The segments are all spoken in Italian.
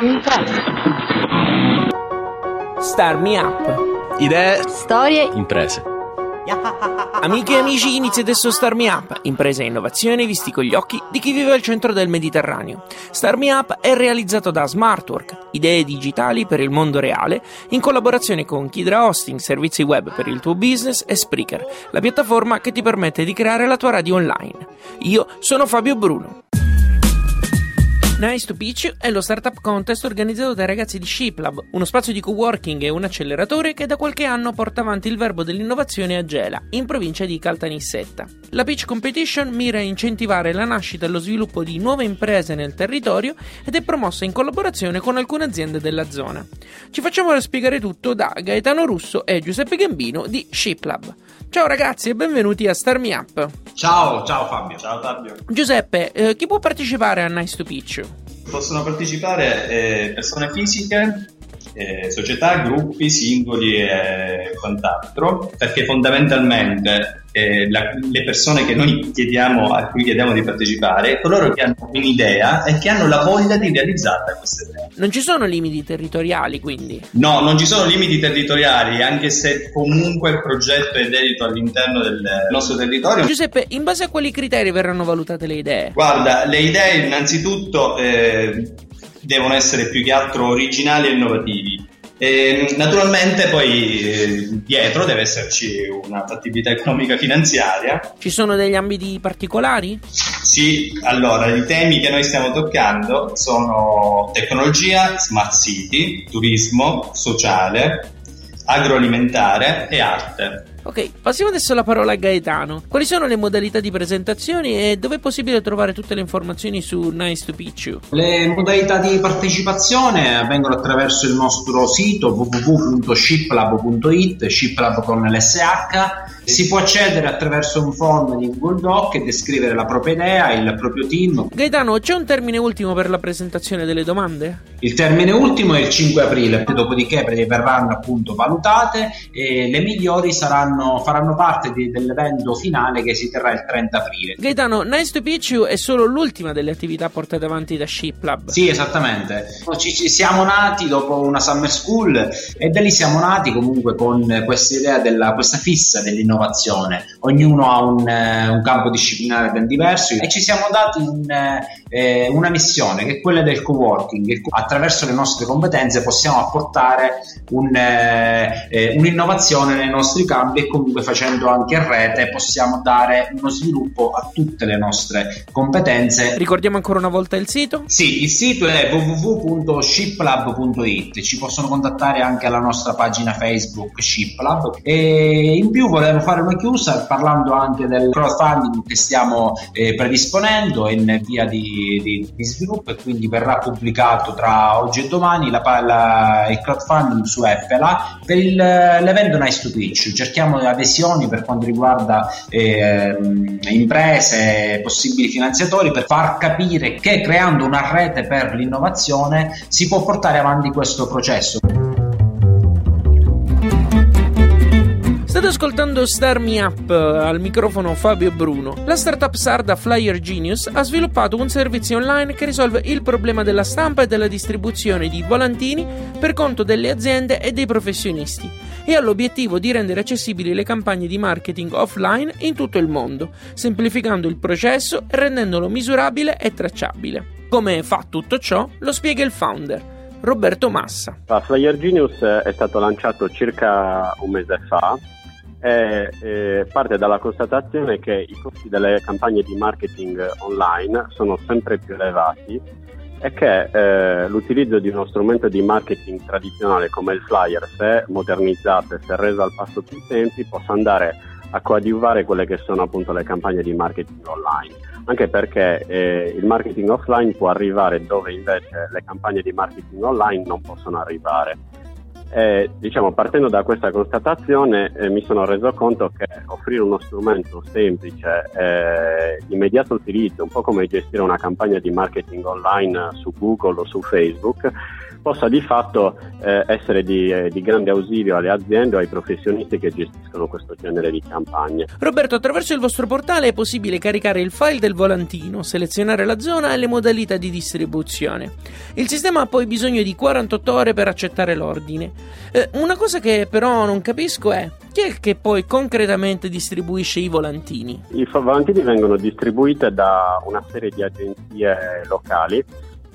Imprese. Star Me Up. Idee. Storie. Imprese. Amiche e amici, inizia adesso Star Me Up, impresa e innovazione visti con gli occhi di chi vive al centro del Mediterraneo. Star Me Up è realizzato da Smartwork, idee digitali per il mondo reale, in collaborazione con Kidra Hosting, servizi web per il tuo business e Spreaker, la piattaforma che ti permette di creare la tua radio online. Io sono Fabio Bruno. Nice to Pitch è lo startup contest organizzato dai ragazzi di ShipLab, uno spazio di coworking e un acceleratore che da qualche anno porta avanti il verbo dell'innovazione a Gela, in provincia di Caltanissetta. La Pitch Competition mira a incentivare la nascita e lo sviluppo di nuove imprese nel territorio ed è promossa in collaborazione con alcune aziende della zona. Ci facciamo spiegare tutto da Gaetano Russo e Giuseppe Gambino di ShipLab. Ciao ragazzi e benvenuti a Star Me Up. Ciao, ciao Fabio. Ciao Fabio. Giuseppe, eh, chi può partecipare a Nice to Pitch? Possono partecipare eh, persone fisiche, eh, società, gruppi, singoli e quant'altro, perché fondamentalmente eh, la, le persone che noi chiediamo, a cui chiediamo di partecipare, coloro che hanno un'idea e che hanno la voglia di realizzarla questa idea. Non ci sono limiti territoriali quindi? No, non ci sono limiti territoriali, anche se comunque il progetto è dedito all'interno del nostro territorio. Giuseppe, in base a quali criteri verranno valutate le idee? Guarda, le idee innanzitutto eh, devono essere più che altro originali e innovativi. E naturalmente poi dietro deve esserci una fattibilità economica finanziaria. Ci sono degli ambiti particolari? Sì, allora i temi che noi stiamo toccando sono tecnologia, smart city, turismo, sociale, agroalimentare e arte. Ok, passiamo adesso la parola a Gaetano. Quali sono le modalità di presentazione e dove è possibile trovare tutte le informazioni su Nice to Pitch? Le modalità di partecipazione avvengono attraverso il nostro sito www.shiplab.it, shiplab con l'SH. Si può accedere attraverso un form di Google Doc e descrivere la propria idea, il proprio team. Gaetano, c'è un termine ultimo per la presentazione delle domande? Il termine ultimo è il 5 aprile, dopodiché verranno appunto valutate e le migliori saranno faranno parte di, dell'evento finale che si terrà il 30 aprile. Gaetano, Nice to Pitch You è solo l'ultima delle attività portate avanti da ShipLab. Sì, esattamente. Ci, ci siamo nati dopo una summer school e da lì siamo nati comunque con questa idea della questa fissa dell'innovazione. Ognuno ha un, un campo disciplinare ben diverso e ci siamo dati un, eh, una missione che è quella del co-working. Attraverso le nostre competenze possiamo apportare un, eh, un'innovazione nei nostri campi e comunque facendo anche rete possiamo dare uno sviluppo a tutte le nostre competenze. Ricordiamo ancora una volta il sito? Sì, il sito è www.shiplab.it, ci possono contattare anche alla nostra pagina Facebook Shiplab e in più volevo fare una chiusa parlando anche del crowdfunding che stiamo eh, predisponendo in via di, di, di, sviluppo e quindi verrà pubblicato tra oggi e domani la, la, il crowdfunding su FLA per il, l'evento Nice to Pitch. Cerchiamo adesioni per quanto riguarda eh, imprese, possibili finanziatori, per far capire che creando una rete per l'innovazione si può portare avanti questo processo. State ascoltando Star Me Up al microfono Fabio Bruno. La startup sarda Flyer Genius ha sviluppato un servizio online che risolve il problema della stampa e della distribuzione di volantini per conto delle aziende e dei professionisti e ha l'obiettivo di rendere accessibili le campagne di marketing offline in tutto il mondo, semplificando il processo e rendendolo misurabile e tracciabile. Come fa tutto ciò lo spiega il founder. Roberto Massa. Flyer Genius è stato lanciato circa un mese fa e, e parte dalla constatazione che i costi delle campagne di marketing online sono sempre più elevati è che eh, l'utilizzo di uno strumento di marketing tradizionale come il flyer, se modernizzato e se reso al passo più tempi, possa andare a coadiuvare quelle che sono appunto le campagne di marketing online, anche perché eh, il marketing offline può arrivare dove invece le campagne di marketing online non possono arrivare. Eh, diciamo, partendo da questa constatazione eh, mi sono reso conto che offrire uno strumento semplice, eh, immediato utilizzo, un po' come gestire una campagna di marketing online su Google o su Facebook, possa di fatto eh, essere di, eh, di, grande ausilio alle aziende o ai professionisti che gestiscono questo genere di campagne. Roberto, attraverso il vostro portale è possibile caricare il file del volantino, selezionare la zona e le modalità di distribuzione. Il sistema ha poi bisogno di 48 ore per accettare l'ordine. Eh, una cosa che però non capisco è chi è che poi concretamente distribuisce i volantini? I volantini vengono distribuiti da una serie di agenzie locali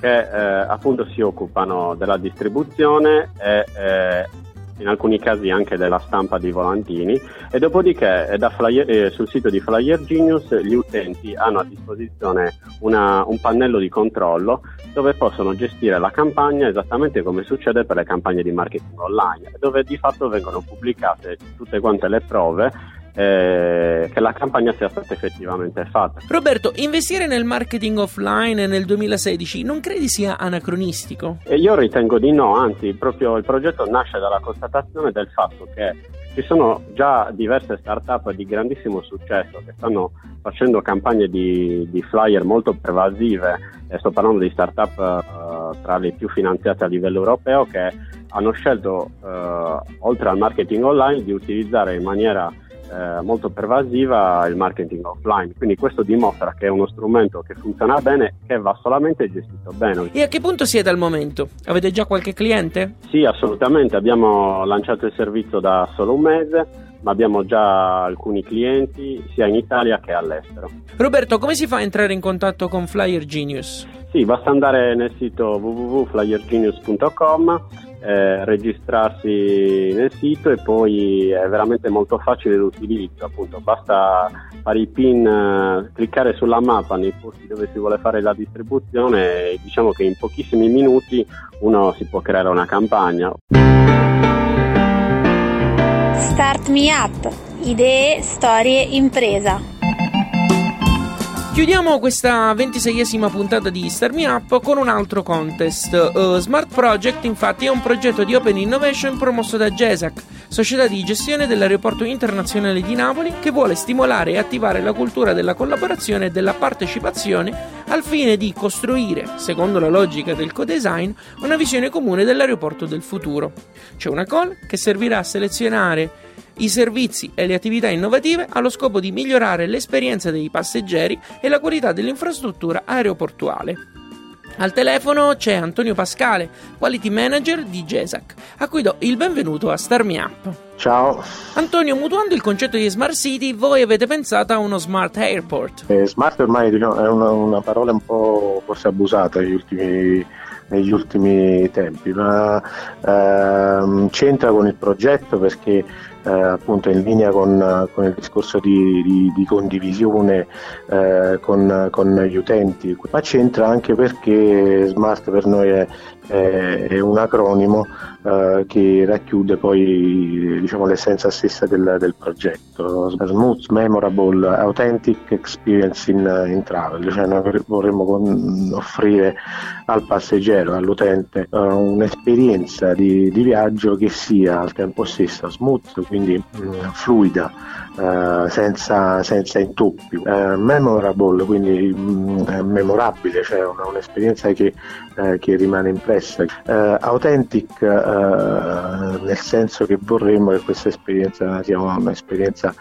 che eh, appunto si occupano della distribuzione e eh, in alcuni casi anche della stampa di volantini e dopodiché eh, flyer, eh, sul sito di Flyer Genius gli utenti hanno a disposizione una, un pannello di controllo dove possono gestire la campagna esattamente come succede per le campagne di marketing online dove di fatto vengono pubblicate tutte quante le prove eh, che la campagna sia stata effettivamente fatta. Roberto, investire nel marketing offline nel 2016 non credi sia anacronistico? E io ritengo di no, anzi proprio il progetto nasce dalla constatazione del fatto che ci sono già diverse start-up di grandissimo successo che stanno facendo campagne di, di flyer molto pervasive, e sto parlando di start-up uh, tra le più finanziate a livello europeo che hanno scelto, uh, oltre al marketing online, di utilizzare in maniera eh, molto pervasiva il marketing offline. Quindi questo dimostra che è uno strumento che funziona bene, che va solamente gestito bene. E a che punto siete al momento? Avete già qualche cliente? Sì, assolutamente. Abbiamo lanciato il servizio da solo un mese ma abbiamo già alcuni clienti sia in Italia che all'estero. Roberto, come si fa a entrare in contatto con Flyer Genius? Sì, basta andare nel sito www.flyergenius.com eh, registrarsi nel sito e poi è veramente molto facile l'utilizzo, appunto basta fare i pin, eh, cliccare sulla mappa nei posti dove si vuole fare la distribuzione e diciamo che in pochissimi minuti uno si può creare una campagna. Start Me Up, idee, storie, impresa. Chiudiamo questa ventiseiesima puntata di Star Me Up con un altro contest. Uh, Smart Project, infatti, è un progetto di Open Innovation promosso da GESAC, società di gestione dell'aeroporto internazionale di Napoli, che vuole stimolare e attivare la cultura della collaborazione e della partecipazione al fine di costruire, secondo la logica del co-design, una visione comune dell'aeroporto del futuro. C'è una call che servirà a selezionare i servizi e le attività innovative allo scopo di migliorare l'esperienza dei passeggeri e la qualità dell'infrastruttura aeroportuale. Al telefono c'è Antonio Pascale, Quality Manager di GESAC, a cui do il benvenuto a Star Me Up. Ciao. Antonio, mutuando il concetto di Smart City, voi avete pensato a uno Smart Airport. Eh, smart ormai diciamo, è una, una, parola un po' forse abusata negli ultimi, negli ultimi tempi, ma ehm, c'entra con il progetto perché eh, appunto in linea con, con il discorso di, di, di condivisione eh, con, con, gli utenti, ma c'entra anche perché Smart per noi è, è, è un acronimo eh, che racchiude poi diciamo, l'essenza stessa del, del, progetto. Smooth, memorable, authentic experience in, in travel, cioè noi vorremmo offrire al passeggero, all'utente, uh, un'esperienza di, di, viaggio che sia al tempo stesso smooth, quindi mh, fluida, uh, senza, senza, intoppi, uh, memorable, quindi mh, memorabile, cioè una, un'esperienza che, che, rimane impressa, authentic nel senso che vorremmo che questa esperienza sia un'esperienza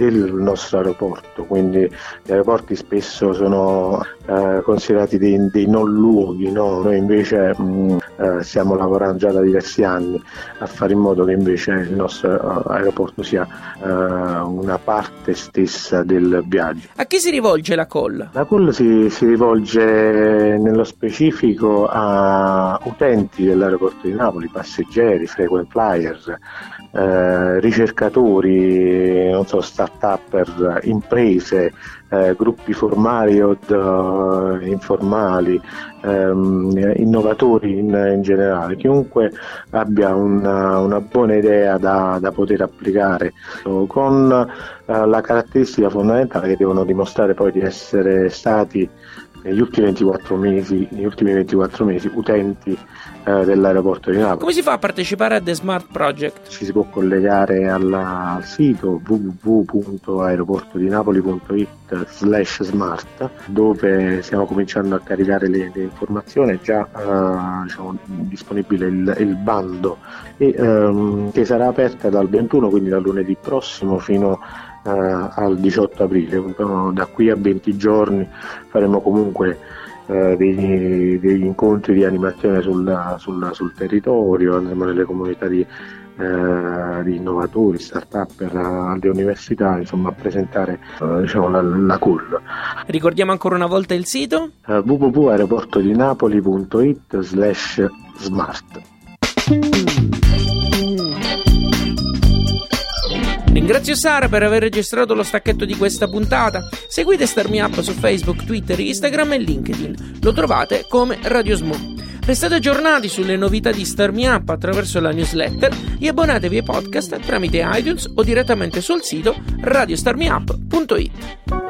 del nostro aeroporto, quindi gli aeroporti spesso sono eh, considerati dei, dei, non luoghi, no? noi invece mh, mm, eh, stiamo lavorando già da diversi anni a fare in modo che invece il nostro uh, aeroporto sia uh, una parte stessa del viaggio. A chi si rivolge la call? La call si, si rivolge nello specifico a utenti dell'aeroporto di Napoli, passeggeri, frequent flyers, eh, ricercatori, non so, start-up, imprese, eh, gruppi formali o uh, informali, ehm, innovatori in, in, generale, chiunque abbia una, una buona idea da, da poter applicare. Con eh, la caratteristica fondamentale che devono dimostrare poi di essere stati negli ultimi 24 mesi, negli ultimi 24 mesi utenti eh, dell'aeroporto di Napoli. Come si fa a partecipare a The Smart Project? Ci si può collegare alla, al sito www.aeroportodinapoli.it slash smart dove stiamo cominciando a caricare le, le informazioni, è già eh, diciamo, disponibile il, il, bando e, ehm, che sarà aperta dal 21, quindi dal lunedì prossimo fino a al 18 aprile, da qui a 20 giorni faremo comunque eh, degli, degli, incontri di animazione sul, sul, sul, territorio, andremo nelle comunità di, eh, di innovatori, start-up, alle università, insomma a presentare eh, diciamo, la, la call. Ricordiamo ancora una volta il sito? Uh, www.aeroportodinapoli.it slash smart. Ringrazio Sara per aver registrato lo stacchetto di questa puntata. Seguite Starmi Up su Facebook, Twitter, Instagram e LinkedIn. Lo trovate come Radio Smo. Restate aggiornati sulle novità di Starmi Up attraverso la newsletter e abbonatevi ai podcast tramite iTunes o direttamente sul sito radiostarmiup.it.